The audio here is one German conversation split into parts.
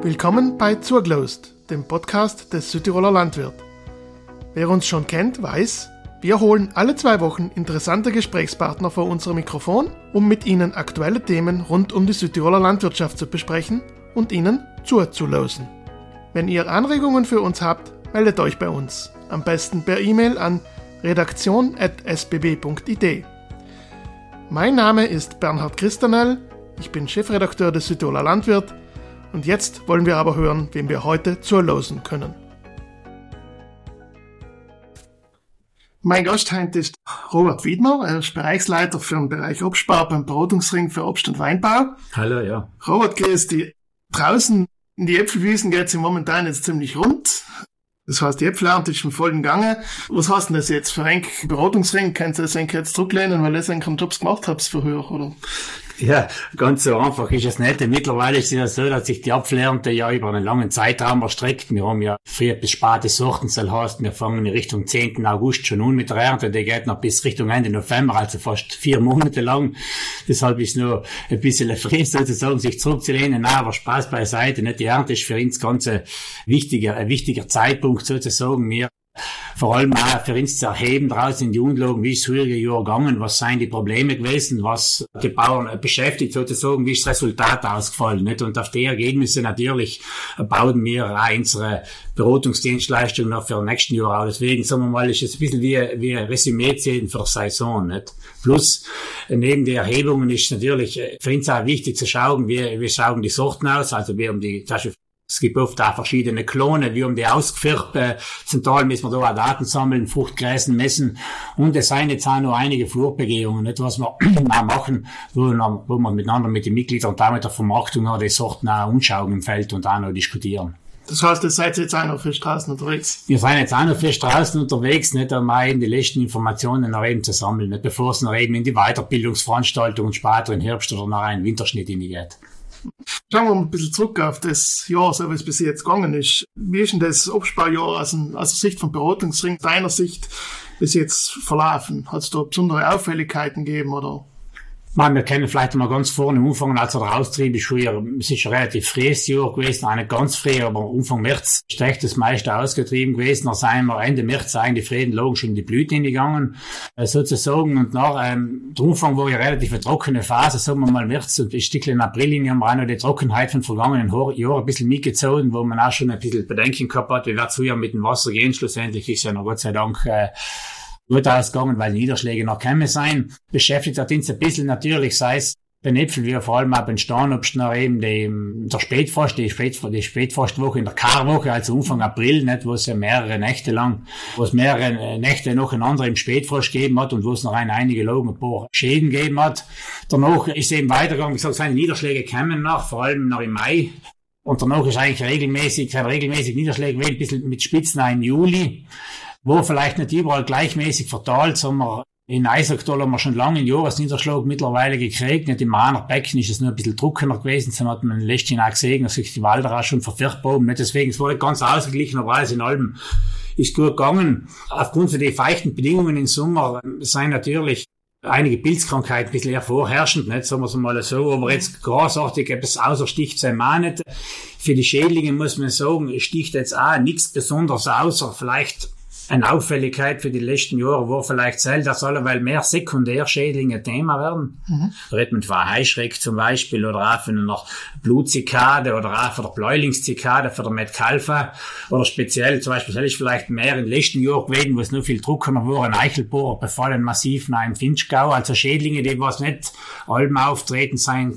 Willkommen bei Zurglost, dem Podcast des Südtiroler Landwirt. Wer uns schon kennt, weiß, wir holen alle zwei Wochen interessante Gesprächspartner vor unser Mikrofon, um mit ihnen aktuelle Themen rund um die Südtiroler Landwirtschaft zu besprechen und ihnen zuzulosen. Wenn ihr Anregungen für uns habt, meldet euch bei uns. Am besten per E-Mail an redaktion.sbb.id. Mein Name ist Bernhard Christanel, ich bin Chefredakteur des Südtiroler Landwirt und jetzt wollen wir aber hören, wem wir heute zurlosen können. Mein Gast heute ist Robert Wiedmer, er ist Bereichsleiter für den Bereich Obstbau beim Beratungsring für Obst- und Weinbau. Hallo, ja. Robert, grüß dich. Draußen in die Äpfelwiesen geht es im momentan jetzt ziemlich rund. Das heißt, die Äpfelernte ist schon voll im Gange. Was heißt denn das jetzt für ein Beratungsring? Könnt ihr das jetzt zurücklehnen, weil ihr einen Jobs gemacht habt für früher, oder? Ja, ganz so einfach ist es nicht. Mittlerweile ist es ja so, dass sich die Apfelernte ja über einen langen Zeitraum erstreckt. Wir haben ja früh bis spate Sorten, das heißt, wir fangen in Richtung 10. August schon an mit der Ernte. Die geht noch bis Richtung Ende November, also fast vier Monate lang. Deshalb ist nur ein bisschen früh sozusagen, sich zurückzulehnen. Nein, aber Spaß beiseite. Nicht? Die Ernte ist für uns ganz ein wichtiger, ein wichtiger Zeitpunkt sozusagen. Wir vor allem auch für uns zu erheben draußen in die Unterlagen, wie ist frühere Jahr gegangen, was seien die Probleme gewesen, was die Bauern beschäftigt sozusagen, wie ist das Resultat ausgefallen, nicht? Und auf die Ergebnisse natürlich bauen wir auch unsere Beratungsdienstleistungen noch für den nächsten Jahr aus. Deswegen, sagen wir mal, ist es ein bisschen wie, wie ein Resümee ziehen für Saison, nicht? Plus, neben den Erhebungen ist natürlich für uns auch wichtig zu schauen, wie, wie schauen die Sorten aus, also wir haben die, Beispiel es gibt oft auch verschiedene Klone, wie um die ausgeführt. Äh, zentral müssen wir da auch Daten sammeln, Fruchtgräsen messen. Und es seien jetzt auch noch einige Flurbegehungen, nicht, was wir auch machen, wo, wo wir miteinander mit den Mitgliedern und damit der Vermarktung auch die Sorten auch anschauen im Feld und auch noch diskutieren. Das heißt, ihr seid jetzt auch noch für Straßen unterwegs? Wir sind jetzt auch noch für Straßen unterwegs, nicht um eben die letzten Informationen noch eben zu sammeln, nicht bevor es noch eben in die Weiterbildungsveranstaltungen später im Herbst oder nach einem Winterschnitt hineingeht. Schauen wir mal ein bisschen zurück auf das Jahr, so wie es bis jetzt gegangen ist. Wie ist denn das Obstbaujahr aus, aus der Sicht vom Beratungsring, deiner Sicht bis jetzt verlaufen? Hat es da besondere Auffälligkeiten gegeben oder? Man, wir kennen vielleicht mal ganz vorne Umfang, als er raustrieb, ist früher, es ist relativ freies Jahr gewesen, nicht ganz frei, aber Anfang März ist das meiste ausgetrieben gewesen. Da sind wir Ende März eigentlich Frieden logisch in die Blüte hingegangen, äh, sozusagen. Und nach, ähm, der Umfang war ja relativ eine trockene Phase, sagen wir mal März und ein Stückchen April hin haben wir auch noch die Trockenheit von vergangenen Jahren ein bisschen mitgezogen, wo man auch schon ein bisschen Bedenken gehabt hat, wie wird es früher mit dem Wasser gehen. Schlussendlich ist ja noch Gott sei Dank, äh, gut ausgegangen, weil Niederschläge noch keine sein. Beschäftigt hat uns ein bisschen natürlich, sei es den Äpfel, wie vor allem auch den Steinobst noch eben die, der Spätfrost, die, Spät, die Spätfrostwoche in der Karwoche, also Anfang April, nicht, wo es ja mehrere Nächte lang, wo es mehrere Nächte noch nacheinander im Spätfrost gegeben hat und wo es noch ein, einige Logen ein paar Schäden gegeben hat. Danach ist eben weitergegangen, wie gesagt, seine Niederschläge kämen nach, vor allem noch im Mai. Und danach ist eigentlich regelmäßig, regelmäßig Niederschläge ein bisschen mit Spitzen auch im Juli wo vielleicht nicht überall gleichmäßig verteilt, sondern in Eisacktal haben wir schon lange einen Jahresniederschlag mittlerweile gekriegt. Nicht im Mahner Becken ist es nur ein bisschen trockener gewesen. Dann hat man letztens auch gesehen, dass sich die Wälder auch schon verfärbt haben. Nicht deswegen, es war nicht ganz ausgeglichen, aber alles in allem ist gut gegangen. Aufgrund von den feuchten Bedingungen im Sommer seien natürlich einige Pilzkrankheiten ein bisschen eher vorherrschend, nicht? Sagen wir es mal so. Aber jetzt großartig etwas außersticht sein auch nicht. Für die Schädlinge muss man sagen, sticht jetzt auch nichts besonders außer vielleicht eine Auffälligkeit für die letzten Jahre war vielleicht selten, dass alle, weil mehr Sekundärschädlinge Thema werden. Mhm. Da redet man von Heischreck zum Beispiel oder auch von einer Blutzikade oder auch von der Bläulingszikade, von der Metcalfa oder speziell zum Beispiel, das ist vielleicht mehr in den letzten Jahren gewesen, wo es nur viel trockener war, ein Eichelbohrer befallen massiv nach im Finchgau, also Schädlinge, die was nicht allem auftreten sein,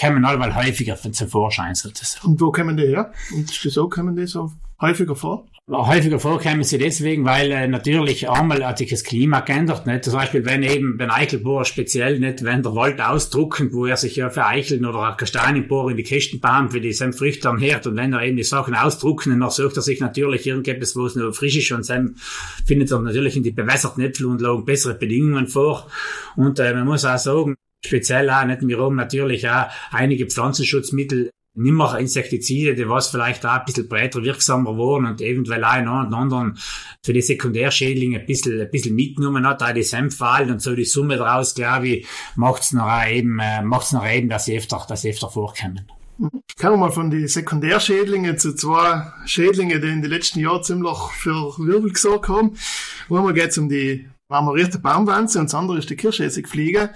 kommen allweil häufiger zum Vorschein sozusagen. Und wo kommen die her? Und wieso kommen die so häufiger vor? häufiger vorkommen sie deswegen, weil äh, natürlich einmal hat sich das Klima geändert. Nicht? Zum Beispiel, wenn eben beim Eichelbohrer speziell nicht, wenn der Wald ausdruckend, wo er sich ja für Eicheln oder Kastanienbohrer in die Kästen baut, für die seine Früchte am Herd und wenn er eben die Sachen ausdrucken, dann sucht er sich natürlich irgendetwas, wo es noch frisch ist und dann findet er natürlich in die bewässerten Äpfelunterlagen bessere Bedingungen vor. Und äh, man muss auch sagen, speziell auch, nicht, wir haben natürlich auch einige Pflanzenschutzmittel nimmer Insektizide, die was vielleicht auch ein bisschen breiter wirksamer waren und eventuell auch in und anderen für die Sekundärschädlinge ein bisschen, ein bisschen mitgenommen hat, auch die Senfwahlen und so die Summe daraus, glaube ich, macht's noch eben, äh, macht's noch eben, dass sie öfter, dass sie öfter vorkommen. Kommen wir mal von den Sekundärschädlingen zu zwei Schädlingen, die in den letzten Jahren ziemlich für Wirbel gesorgt haben. Einmal geht es um die marmorierte Baumwanze und das andere ist die Kirschessigfliege.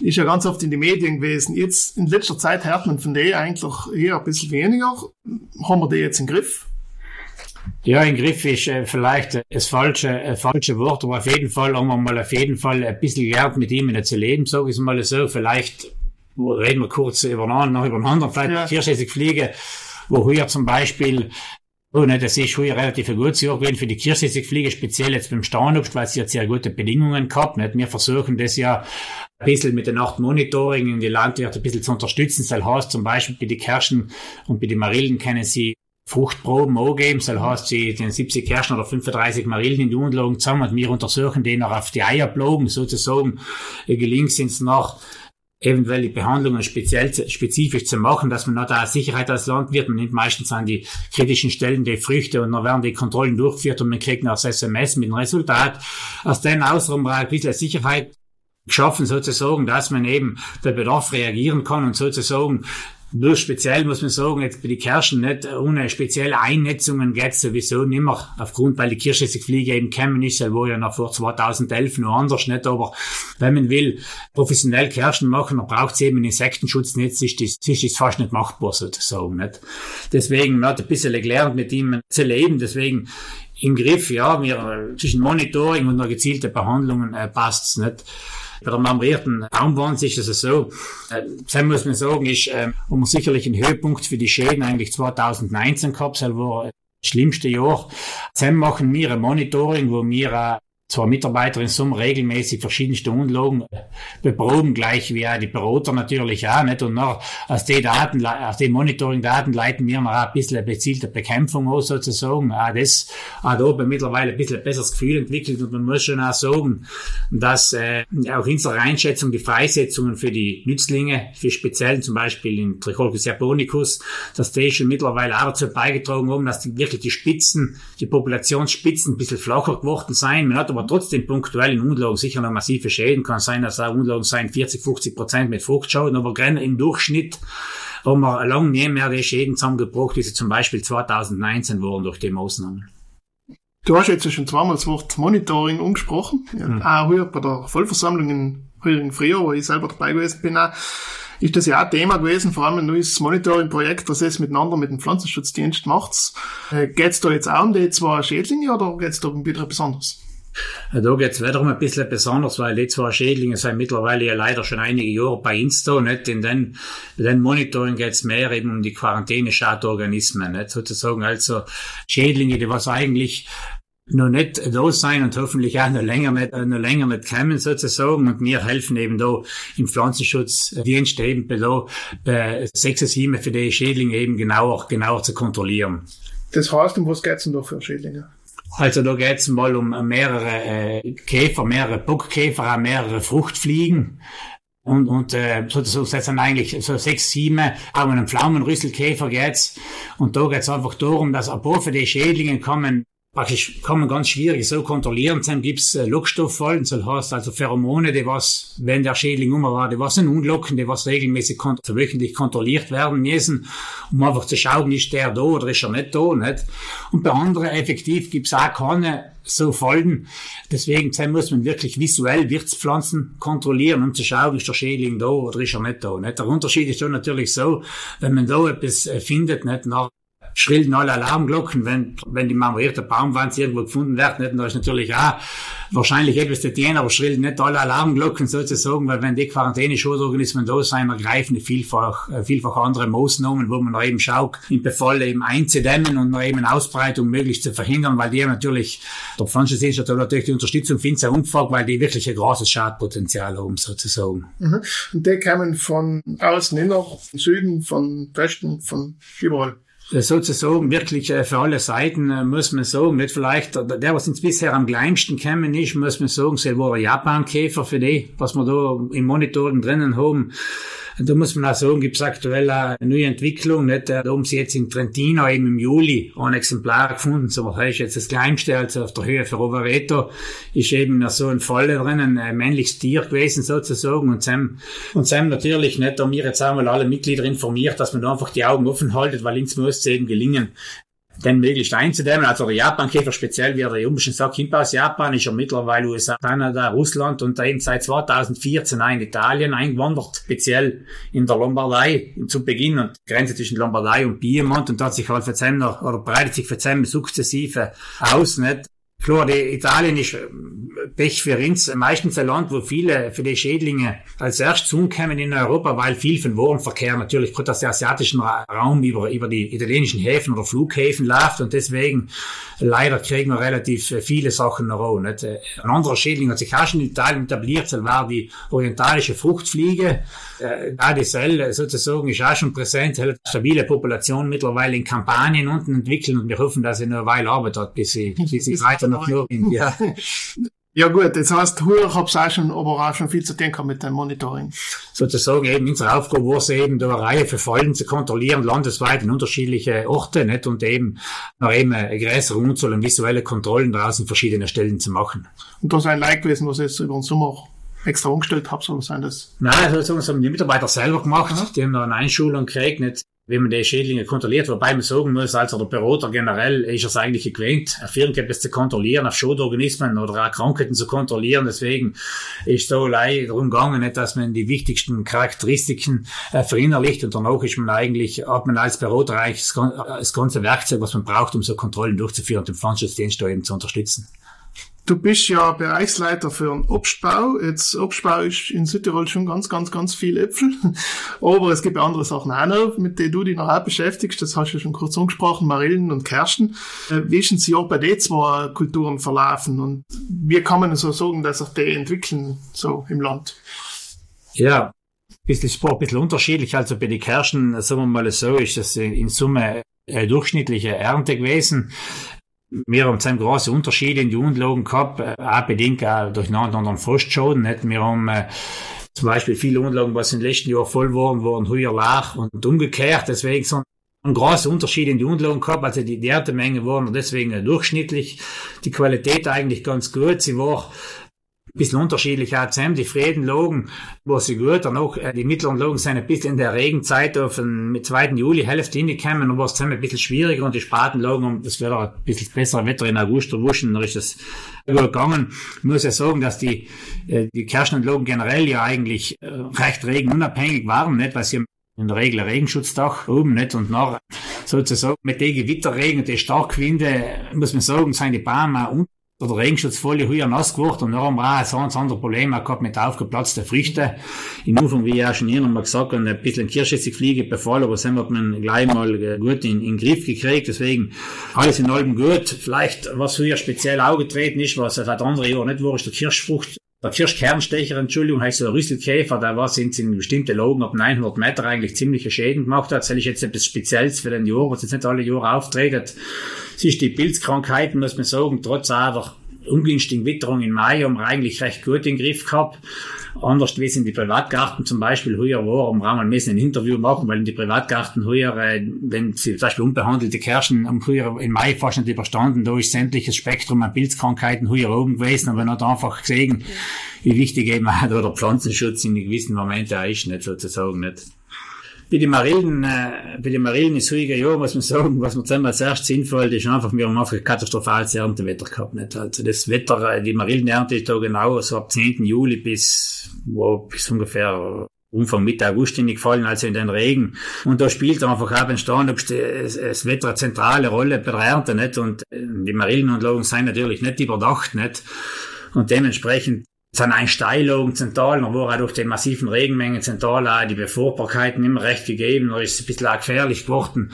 Ist ja ganz oft in den Medien gewesen. Jetzt in letzter Zeit hört man von denen eigentlich eher ein bisschen weniger. Haben wir die jetzt im Griff? Ja, im Griff ist äh, vielleicht das falsche, äh, falsche Wort, aber auf jeden Fall haben wir mal auf jeden Fall ein bisschen gelernt, mit ihm zu leben, sage ich mal so. Vielleicht reden wir kurz über noch über einen anderen, vielleicht ja. Kirschessigfliege, wo hier zum Beispiel Oh, ne, das ist schon relativ ein gutes Jahr gewesen für die Kirschessigfliege, speziell jetzt beim Staunobst, weil sie hat sehr gute Bedingungen gehabt. Nicht? Wir versuchen das ja ein bisschen mit den Nacht Monitoring in die Landwirte ein bisschen zu unterstützen. Das heißt zum Beispiel bei den Kirschen und bei den Marillen können sie Fruchtproben angeben. Das heißt, sie den 70 Kirschen oder 35 Marillen in die Unterlagen zusammen und wir untersuchen den auch auf die Eierblogen sozusagen. Gelingt es nach eventuell die Behandlungen speziell, spezifisch zu machen, dass man noch da Sicherheit als Landwirt, man nimmt meistens an die kritischen Stellen die Früchte und dann werden die Kontrollen durchgeführt und man kriegt noch das SMS mit dem Resultat. Aus den Ausraum ein bisschen Sicherheit geschaffen sozusagen, dass man eben der Bedarf reagieren kann und sozusagen nur speziell muss man sagen, jetzt bei den Kirschen nicht, ohne spezielle Einnetzungen geht's sowieso nimmer, aufgrund, weil die Kirschessigfliege eben kämen ist, wo ja noch vor 2011 noch anders nicht, aber wenn man will, professionell Kirschen machen, dann braucht es eben einen Insektenschutznetz, ist das, ist das fast nicht machbar sozusagen, nicht. Deswegen, man hat ein bisschen gelernt, mit ihm zu leben, deswegen im Griff, ja, wir, zwischen Monitoring und einer gezielten Behandlungen äh, passt's nicht. Bei der marmorierten Baumwanze ist es so, äh, das muss man sagen, ist, äh, wo man sicherlich einen Höhepunkt für die Schäden eigentlich 2019 gehabt, war das schlimmste Jahr. Zusammen machen wir ein Monitoring, wo wir äh, zwei Mitarbeiter in Summe regelmäßig verschiedenste Unlagen beproben, gleich wie auch die Berater natürlich auch, nicht? Und noch aus den Daten, aus den Monitoring-Daten leiten wir noch ein bisschen eine bezielte Bekämpfung aus, sozusagen. Auch das hat oben mittlerweile ein bisschen ein besseres Gefühl entwickelt und man muss schon auch sagen, dass äh, auch unsere Einschätzung die Freisetzungen für die Nützlinge, für speziell zum Beispiel in Tricholicus japonicus, dass die schon mittlerweile auch dazu beigetragen haben, dass die, wirklich die Spitzen, die Populationsspitzen ein bisschen flacher geworden sein. Man hat aber trotzdem punktuell in Unlagen sicher noch massive Schäden. Kann sein, dass auch Unlagen sein 40, 50 Prozent mit Fruchtschaden, aber gerne im Durchschnitt haben wir lange nie mehr die Schäden zusammengebracht, wie sie zum Beispiel 2019 wurden durch die Maßnahmen. Du hast jetzt schon zweimal das Wort Monitoring angesprochen. Ja, mhm. Auch hier bei der Vollversammlung in früheren Frühjahr, wo ich selber dabei gewesen bin, auch, ist das ja auch Thema gewesen, vor allem ein neues Monitoring-Projekt, was es miteinander mit dem Pflanzenschutzdienst macht. Äh, Geht es da jetzt auch um die zwei Schädlinge oder geht es da um wieder besonders? Da geht's wiederum ein bisschen besonders, weil die zwei Schädlinge sind mittlerweile ja leider schon einige Jahre bei uns da, nicht? In den, in den Monitoring geht's mehr eben um die Quarantäne-Schadorganismen, nicht? Sozusagen also Schädlinge, die was eigentlich noch nicht da sein und hoffentlich auch noch länger nicht, noch länger nicht kommen sozusagen. Und wir helfen eben da im Pflanzenschutzdienst eben da, äh, Sexesime für die Schädlinge eben genauer, genauer zu kontrollieren. Das heißt, um was geht's denn da für Schädlinge? Also da geht's mal um mehrere äh, Käfer, mehrere Bockkäfer, mehrere Fruchtfliegen. Und, und äh, sozusagen das sind eigentlich so sechs, sieben, auch um einen Pflaumenrüsselkäfer geht's. Und da geht's einfach darum, dass ein paar von den Schädlingen kommen praktisch kann man ganz schwierig so kontrollieren. Dann gibt's äh, Lockstofffallen, das heißt also Pheromone, die was, wenn der Schädling um war, die was ein Unlocken, die was regelmäßig kon wöchentlich kontrolliert werden müssen, um einfach zu schauen, ist der da oder ist er nicht da, nicht? Und bei anderen effektiv gibt's auch keine so Fallen. Deswegen muss man wirklich visuell Wirtspflanzen kontrollieren, um zu schauen, ist der Schädling da oder ist er nicht da, nicht? Der Unterschied ist schon natürlich so, wenn man da etwas äh, findet, nicht? Nach schrillen alle Alarmglocken, wenn, wenn die marmorierte Baumwanze irgendwo gefunden wird. Nicht? Und da ist natürlich auch wahrscheinlich etwas zu tun, aber schrillen nicht alle Alarmglocken sozusagen, weil wenn die Quarantäne-Schutzorganismen da sind, dann greifen vielfach, äh, vielfach andere Maßnahmen, wo man noch eben schaut, im Befall eben einzudämmen und noch eben Ausbreitung möglichst zu verhindern, weil die natürlich, der Pflanzendienst hat natürlich die Unterstützung für sehr umfragt, weil die wirklich ein großes Schadpotenzial haben sozusagen. Mhm. Und die kommen von außen, in Süden, von Westen, von überall sozusagen wirklich äh, für alle Seiten, äh, muss man sagen, nicht vielleicht, der, was uns bisher am kleinsten gekommen ist, muss man sagen, sie war ein Japankäfer für die, was wir da im Monitoring drinnen haben. Und da muss man auch sagen, gibt es aktuell eine neue Entwicklung, nicht? Da haben sie jetzt in Trentino eben im Juli ein Exemplar gefunden, so was heißt jetzt das kleinste, also auf der Höhe für Rovereto, ist eben so ein Falle drin, ein männliches Tier gewesen sozusagen. Und Sam, und Sam natürlich nicht, da mir jetzt einmal alle Mitglieder informiert, dass man da einfach die Augen offen haltet, weil uns muss es eben gelingen, den möglichst einzudämmen. Also der Japankäfer speziell, wie er der schon sagt, kommt aus Japan, ist er mittlerweile USA, Kanada, Russland und eben seit 2014 in Italien eingewandert, speziell in der Lombardei zu Beginn und Grenze zwischen Lombardei und Piemont und da hat sich halt Verzemmer, oder breitet sich Verzemmer sukzessive aus, nicht? Klar, die Italien ist äh, Pech für uns meistens ein Land, wo viele für die Schädlinge als erst zukommen in Europa, weil viel von Warenverkehr natürlich gerade aus dem asiatischen Raum über, über die italienischen Häfen oder Flughäfen läuft und deswegen leider kriegen wir relativ viele Sachen noch auch. Nicht? Ein anderer Schädling hat sich auch schon in Italien etabliert, das war die orientalische Fruchtfliege. Äh, Adisel sozusagen ist auch schon präsent, hat eine stabile Population mittlerweile in Kampanien unten entwickeln und wir hoffen, dass sie noch eine Weile arbeitet, bis sie, bis sie weiter nach Norden. Ja. Ja gut, das heißt, früher hab's auch schon, aber auch schon viel zu tun gehabt mit dem Monitoring. Sozusagen eben unsere Aufgabe war es eben, da eine Reihe für Fallen zu kontrollieren, landesweit in unterschiedliche Orte, nicht? Und eben noch eben eine größere Unzahl an visuelle Kontrollen draußen verschiedene Stellen zu machen. Und da ist ein Like gewesen, was jetzt über den Sommer extra umgestellt habt, soll sein das? Nein, also das haben die Mitarbeiter selber gemacht. Die haben da eine Einschulung gekriegt, nicht wie man die Schädlinge kontrolliert, wobei man sagen muss, also der Berater generell ist es eigentlich auf irgendetwas zu kontrollieren, auf Schadorganismen oder auch Krankheiten zu kontrollieren. Deswegen ist so leider darum gegangen, dass man die wichtigsten Charakteristiken äh, verinnerlicht und danach ist man eigentlich, hat man als Berater eigentlich das, das ganze Werkzeug, was man braucht, um so Kontrollen durchzuführen und den Pflanzenschutzdienst zu unterstützen. Du bist ja Bereichsleiter für den Obstbau. Jetzt Obstbau ist in Südtirol schon ganz, ganz, ganz viel Äpfel. Aber es gibt andere Sachen auch noch, mit denen du dich noch auch beschäftigst. Das hast du ja schon kurz angesprochen, Marillen und Kersten. Äh, wie ist denn das Jahr bei den zwei Kulturen verlaufen? Und wie kann man so sagen, dass sich die entwickeln, so im Land? Ja, ist das ein bisschen unterschiedlich. Also bei den Kersten, sagen wir mal so, ist das in Summe durchschnittliche Ernte gewesen wir haben zum große Unterschiede in die Unlagen gehabt, äh, auch bedingt auch durch einen anderen Frostschaden. Nicht? Wir haben äh, zum Beispiel viele Unlagen, was den letzten Jahren voll waren, waren höher lach und umgekehrt. Deswegen so ein großer Unterschied in die Unlagen gehabt. Also die, die Erntemenge waren deswegen durchschnittlich. Die Qualität eigentlich ganz gut. Sie war bisschen unterschiedlich auch zusammen. Die Frieden lagen, war sie gut. Äh, die mittleren lagen sind ein bisschen in der Regenzeit auf den, mit 2. Juli Hälfte hingekommen und war es zusammen ein bisschen schwieriger und die Spaten lagen, um das wird ein bisschen bessere Wetter in August erwuschen, dann ist das gut gegangen. Ich muss ja sagen, dass die, äh, die Kirschenlagen generell ja eigentlich äh, recht regenunabhängig waren, nicht, weil sie in der Regel Regenschutzdach oben, nicht? Und nach, sozusagen, mit den Gewitterregen und den Starkwinde, muss man sagen, sind die Bäume der Regenschutzfolie höher nass geworden und dann haben wir auch so ein anderes Problem gehabt mit aufgeplatzten Früchten. Im Anfang, wie ich auch schon hier nochmal gesagt habe, ein bisschen Kirschessigfliege befallen, aber das hat man gleich mal gut in, in den Griff gekriegt. Deswegen alles in allem gut. Vielleicht, was früher speziell aufgetreten ist, was seit andere Jahre nicht war, ist der Kirschfrucht der Kirschkernstecher, Entschuldigung, heißt der Rüsselkäfer, der war sind in bestimmte Logen ab 900 Meter eigentlich ziemliche Schäden gemacht hat. Das ist jetzt etwas Spezielles für den Jahr, was jetzt nicht alle Jahre auftreten. Es ist die Pilzkrankheiten, muss man sagen, trotz aller ungünstigen Witterung im Mai haben wir eigentlich recht gut in den Griff gehabt. Anders wie es in die Privatgarten zum Beispiel heuer war, um wir müssen ein Interview machen, weil in die Privatgarten heuer, äh, wenn sie zum Beispiel unbehandelte Kerschen am heuer im Mai fast nicht überstanden, da ist sämtliches Spektrum an Pilzkrankheiten heuer oben gewesen, aber hat einfach gesehen, wie wichtig eben auch der Pflanzenschutz in gewissen Momenten ist, nicht sozusagen, nicht. Bei den Marillen, äh, bei den Marillen ist ruhiger Jahr, muss man sagen, was mir zusammen als erstes sinnvoll ist, einfach, wir haben einfach katastrophales Erntewetter gehabt, nicht? Also, das Wetter, äh, die Marillenernte ist da genau so ab 10. Juli bis, wo, bis ungefähr Umfang Mitte August gefallen, also in den Regen. Und da spielt einfach auch entstanden, ob das Wetter eine zentrale Rolle bei der Ernte, nicht? Und äh, die Marillenanlagen sind natürlich nicht überdacht, nicht? Und dementsprechend sind ein Steilogen zentral, noch war auch durch die massiven Regenmengen zentral auch die Befahrbarkeit nicht mehr recht gegeben, da ist es ein bisschen auch gefährlich geworden.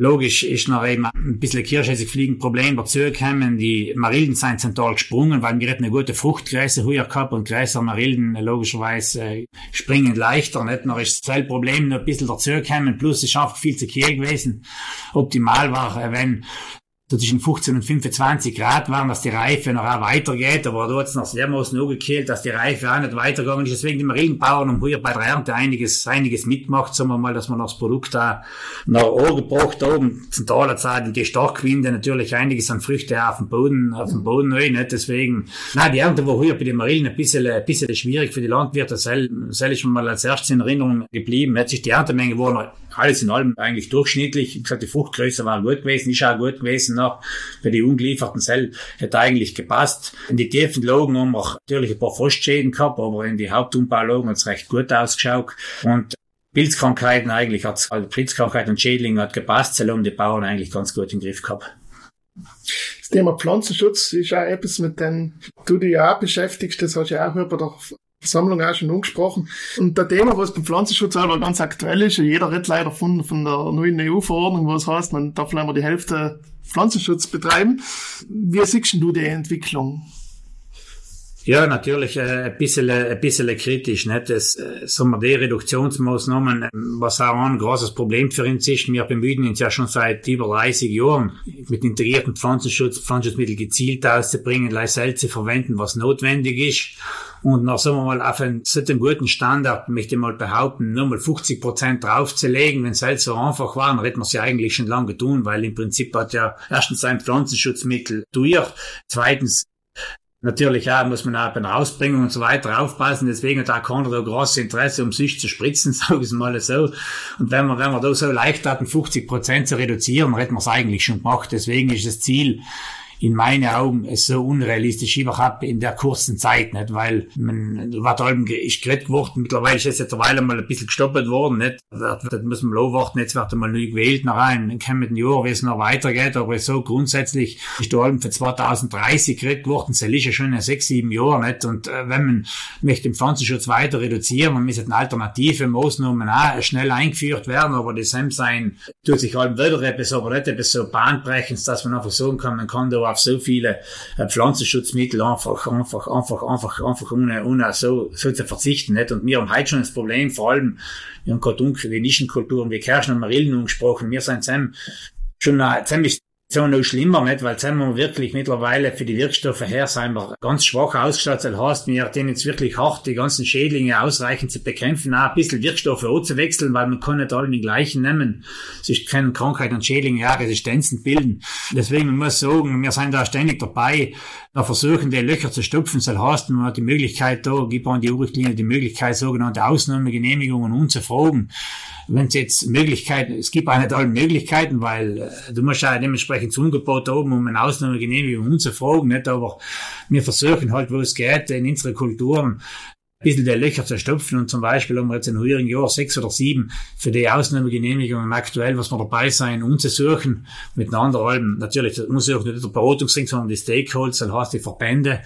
Logisch ist noch eben ein bisschen kirschessig fliegen Problem dazu gekommen. Die Marillen sind zentral gesprungen, weil wir eine gute Fruchtgräser höher gehabt und Gräser Marillen logischerweise äh, springen leichter. Nicht? Noch ist das Problem noch ein bisschen dazu gekommen. Plus es einfach viel zu kiel gewesen. Optimal war, äh, wenn so zwischen 15 und 25 Grad waren, dass die Reife noch auch weitergeht, aber da hat es noch dermaßen angekehlt, dass die Reife auch nicht weitergegangen ist. Deswegen die Marillenbauern haben hier bei der Ernte einiges, einiges mitgemacht, sagen wir mal, dass man das Produkt da nach oben gebracht haben. Zum Taler Zeit, die Starkwinde natürlich einiges an Früchte auf dem Boden, auf dem Boden rein, nicht? Deswegen, na, die Ernte war hier bei den Marillen ein bisschen, ein bisschen schwierig für die Landwirte. Das ist schon mal als erstes in Erinnerung geblieben. Jetzt ist die Erntemenge war alles in allem eigentlich durchschnittlich. Wie gesagt, die Fruchtgröße war gut gewesen, ist auch gut gewesen noch. Für die ungelieferten Zell hätte eigentlich gepasst. In die tiefen Logen haben wir natürlich ein paar Frostschäden gehabt, aber in die Hauptumbaulogen hat es recht gut ausgeschaut. Und Pilzkrankheiten eigentlich hat also Pilzkrankheiten und Schädlinge hat gepasst, Zell haben die Bauern eigentlich ganz gut im Griff gehabt. Das Thema Pflanzenschutz ist auch etwas, mit dem du dich ja auch beschäftigst. Das hast du ja auch über Versammlung auch schon angesprochen. Und der Thema, was beim Pflanzenschutz selber ganz aktuell ist, jeder redet leider von, von der neuen EU-Verordnung, was heißt, man darf leider die Hälfte Pflanzenschutz betreiben. Wie siehst du die Entwicklung? Ja, natürlich äh, ein bisschen, ein bisschen kritisch. Nicht? Das, äh, sagen wir, die Reduktionsmaßnahmen, äh, was auch ein großes Problem für uns ist, wir bemühen uns ja schon seit über 30 Jahren, mit integrierten Pflanzenschutz, Pflanzenschutzmittel gezielt auszubringen, leise zu verwenden, was notwendig ist. Und nach, sagen wir mal, auf einen solchen guten Standard möchte ich mal behaupten, nur mal 50 Prozent draufzulegen, wenn es halt so einfach war, dann hätten wir es ja eigentlich schon lange tun, weil im Prinzip hat ja erstens ein Pflanzenschutzmittel durch, zweitens Natürlich auch muss man auch bei der Ausbringung und so weiter aufpassen. Deswegen hat auch keiner da großes Interesse, um sich zu spritzen, sagen wir mal so. Und wenn wir, wenn wir da so leicht hatten, 50 Prozent zu reduzieren, hätten wir es eigentlich schon gemacht. Deswegen ist das Ziel, in meinen Augen es so unrealistisch überhaupt in der kurzen Zeit, nicht? Weil man, was allem ist geredet geworden, mittlerweile ist jetzt eine Weile mal ein bisschen gestoppt worden, nicht? Das müssen wir warten, jetzt wird einmal neu gewählt nach einem, dann kommen die Jahr, wie es noch weitergeht, aber so grundsätzlich ist der allem für 2030 geredet geworden, das ist ja schon in sechs, sieben Jahren, nicht? Und äh, wenn man möchte den Pflanzenschutz weiter reduzieren, man müssen alternative Maßnahmen auch schnell eingeführt werden, aber das sein tut sich allem wieder etwas, aber nicht etwas so bahnbrechend, dass man einfach sagen kann, man kann da auf so viele äh, Pflanzenschutzmittel einfach, einfach, einfach, einfach, einfach ohne, ohne so, so zu verzichten. Nicht? Und wir haben heute schon das Problem, vor allem, wir haben gerade die Nischenkulturen wie Kirschen und Marillen angesprochen. Wir sind schon ziemlich so noch schlimmer, nicht? Weil sind wir wirklich mittlerweile für die Wirkstoffe her sind wir ganz schwach ausgestattet. Das heißt, wir denen jetzt wirklich hart die ganzen Schädlinge ausreichend zu bekämpfen, auch ein bisschen Wirkstoffe anzuwechseln, weil man kann nicht alle den gleichen nehmen. Es können Krankheiten und Schädlinge ja Resistenzen bilden. Deswegen man muss sagen, wir sind da ständig dabei, da versuchen die Löcher zu stopfen. Das heißt, man hat die Möglichkeit, da gibt man die Richtlinie die Möglichkeit, sogenannte Ausnahmegenehmigungen umzufragen wenn es jetzt Möglichkeiten, es gibt auch nicht alle Möglichkeiten, weil äh, du musst ja dementsprechend das Angebot oben, um eine Ausnahmegenehmigung umzufragen, nicht? Aber wir versuchen halt, wo es geht, in unsere Kulturen ein bisschen die Löcher zu stopfen und zum Beispiel haben wir jetzt in höheren Jahr sechs oder sieben für die Ausnahmegenehmigungen aktuell, was wir dabei sein, umzusuchen, miteinander allem, natürlich, das muss ja auch nicht der Beratungsring, sondern die Stakeholder, das heißt die Verbände,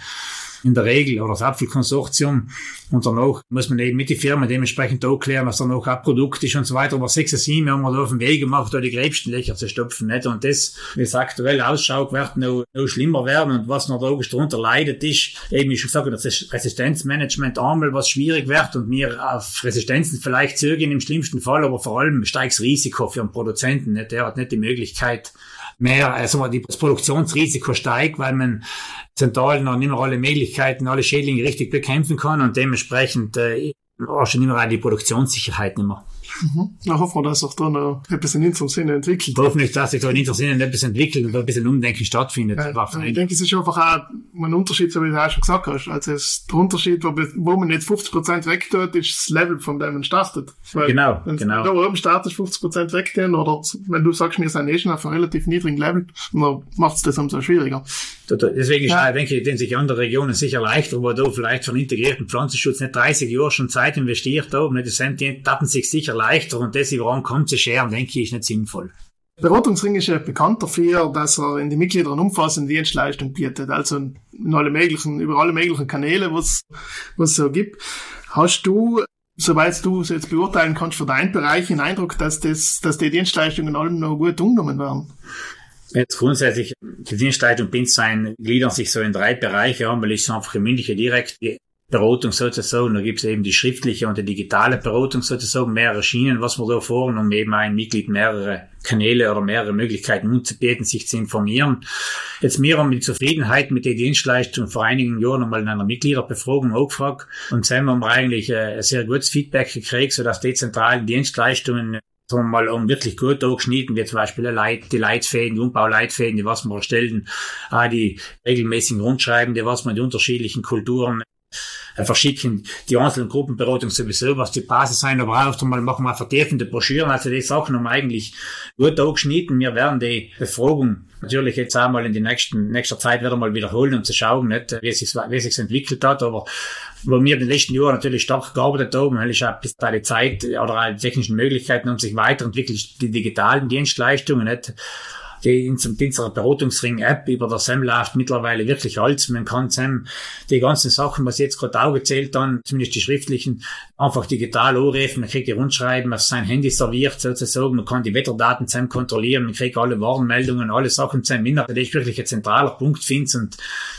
in der Regel oder das Apfelkonsortium. Und danach muss man eben mit die Firma dementsprechend auch klären, was danach auch Produkt ist und so weiter. Aber sechs, sieben haben wir da auf dem Weg gemacht, da die gröbsten zu stopfen. Nicht? Und das, wie es aktuell ausschaut, wird noch, noch schlimmer werden. Und was noch darunter leidet, ist eben, ich schon gesagt, das Resistenzmanagement einmal, was schwierig wird und wir auf Resistenzen vielleicht zögern im schlimmsten Fall, aber vor allem steigt das Risiko für einen Produzenten. Nicht? Der hat nicht die Möglichkeit, mehr, also das Produktionsrisiko steigt, weil man zentral noch nicht mehr alle Möglichkeiten, alle Schädlinge richtig bekämpfen kann und dementsprechend äh, du nicht mehr die Produktionssicherheit nicht mehr. Mhm. Na, hoffen wir, dass sich da noch etwas in unserem Sinne entwickelt. Hoffentlich, dass sich da in unserem Sinne etwas entwickelt und ein bisschen Umdenken stattfindet. Ja, ich denke, es ist einfach auch ein Unterschied, so wie du auch schon gesagt hast. Also es, der Unterschied, wo, wo man jetzt 50% wegtut, ist das Level, von dem man startet. Weil genau, wenn genau. da oben startest, 50% wegtun, oder wenn du sagst, wir sind eh schon auf einem relativ niedrigen Level, dann macht es das umso schwieriger. Deswegen ja. denke ich, den sich andere Regionen sicher leichter, wo da vielleicht von integrierten Pflanzenschutz nicht 30 Jahre schon Zeit investiert haben, nicht, die taten sich sicher leichter und das überall kommt zu scheren, denke ich, ist nicht sinnvoll. Beratungsring ist ja bekannt dafür, dass er in die Mitglieder eine umfassende Dienstleistung bietet, also in alle möglichen, über alle möglichen Kanäle, was es so gibt. Hast du, soweit du es jetzt beurteilen kannst, für deinen Bereich den Eindruck, dass das, dass die Dienstleistungen allem noch gut umgenommen werden? Jetzt grundsätzlich, die Dienstleistung BIND sein, gliedern sich so in drei Bereiche, weil ich so einfach im mündliche direkt Beratung sozusagen. Da gibt es eben die schriftliche und die digitale Beratung sozusagen, mehrere Schienen, was wir da fahren, um eben ein Mitglied mehrere Kanäle oder mehrere Möglichkeiten anzubieten, sich zu informieren. Jetzt mir haben die Zufriedenheit mit der Dienstleistung vor einigen Jahren einmal in einer Mitgliederbefragung auch gefragt und dann haben wir eigentlich äh, ein sehr gutes Feedback gekriegt, sodass die zentralen Dienstleistungen sagen wir mal, um wirklich gut angeschnitten, wie zum Beispiel die Leitfäden, die Umbauleitfäden, die was wir erstellen, auch die regelmäßigen Rundschreiben, die was wir in die unterschiedlichen Kulturen verschicken die einzelnen Gruppenberatung sowieso, was die Basis sein, aber auch mal machen wir vertiefende Broschüren, also die Sachen haben wir eigentlich gut angeschnitten. Wir werden die Befragung natürlich jetzt auch mal in die nächsten, nächster Zeit wieder mal wiederholen, um zu schauen, nicht, wie es sich, wie sich entwickelt hat, aber wo wir in den letzten Jahren natürlich stark gearbeitet haben, ich auch bis da die Zeit oder die technischen Möglichkeiten um sich weiterentwickelt, die digitalen Dienstleistungen, nicht, die in zum Dienst der Beratungsring-App über der SEM läuft mittlerweile wirklich alles. Man kann SEM die ganzen Sachen, was jetzt gerade auch gezählt dann, zumindest die schriftlichen, einfach digital anrufen. Man kriegt die Rundschreiben auf sein Handy serviert sozusagen. Man kann die Wetterdaten SEM kontrollieren. Man kriegt alle Warnmeldungen, alle Sachen SEM. Das ist wirklich ein zentraler Punkt, finde und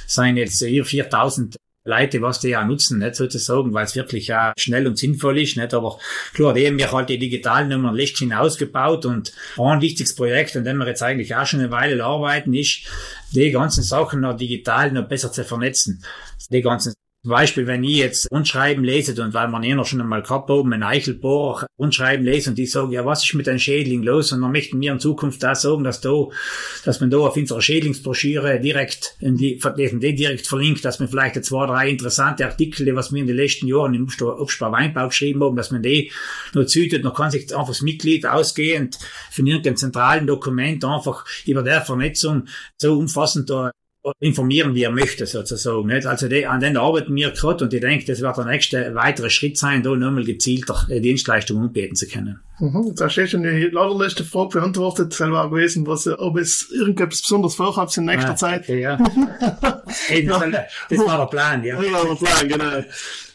sein jetzt hier 4000 Leute, was die ja nutzen, nicht sozusagen, weil es wirklich ja schnell und sinnvoll ist, nicht? Aber klar, die haben ja halt die digitalen Nummern letztlich ausgebaut und ein wichtiges Projekt, an dem wir jetzt eigentlich auch schon eine Weile arbeiten, ist, die ganzen Sachen noch digital noch besser zu vernetzen. Die ganzen Beispiel, wenn ich jetzt Rundschreiben lese und weil man eh noch schon einmal gehabt oben ein Eichelbohr Rundschreiben lese und die sagen, ja, was ist mit einem Schädling los? Und dann möchten wir in Zukunft da sagen, dass da, dass man da auf unserer Schädlingsbroschüre direkt, in die, die direkt verlinkt, dass man vielleicht zwei, drei interessante Artikel, die was wir in den letzten Jahren im Obstbau Weinbau geschrieben haben, dass man die noch zütet, noch kann sich einfach das Mitglied ausgehend von irgendeinem zentralen Dokument einfach über der Vernetzung so umfassend da informieren, wie er möchte, sozusagen. Nicht? Also die, an den arbeiten wir gerade und ich denke, das wird der nächste weitere Schritt sein, da nochmal gezielter Dienstleistungen anbieten zu können. Mhm, da steht schon die allerletzte Frage beantwortet, selber gewesen, was, ob es irgendetwas besonders vorhabt in nächster ah, Zeit. Okay, ja. das, das war der Plan, ja. Das war der Plan, genau.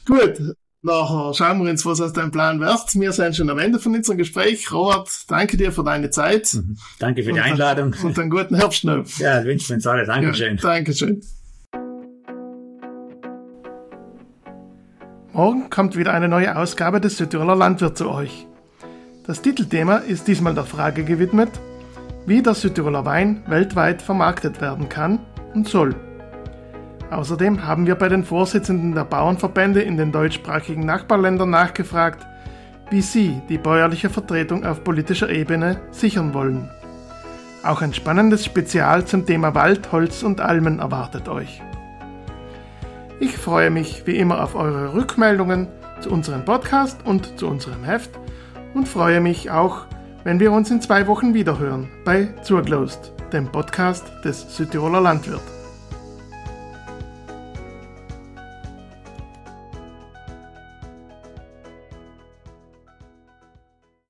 Gut, Nachher schauen wir uns, was aus deinem Plan wird. Wir sind schon am Ende von unserem Gespräch. Robert, danke dir für deine Zeit. Mhm. Danke für die Einladung. Und einen guten Herbst noch. Ja, wünschen wir uns alle. Dankeschön. Ja, Dankeschön. Morgen kommt wieder eine neue Ausgabe des Südtiroler Landwirt zu euch. Das Titelthema ist diesmal der Frage gewidmet, wie der Südtiroler Wein weltweit vermarktet werden kann und soll. Außerdem haben wir bei den Vorsitzenden der Bauernverbände in den deutschsprachigen Nachbarländern nachgefragt, wie sie die bäuerliche Vertretung auf politischer Ebene sichern wollen. Auch ein spannendes Spezial zum Thema Wald, Holz und Almen erwartet euch. Ich freue mich wie immer auf eure Rückmeldungen zu unserem Podcast und zu unserem Heft und freue mich auch, wenn wir uns in zwei Wochen wiederhören bei Zurglost, dem Podcast des Südtiroler Landwirt.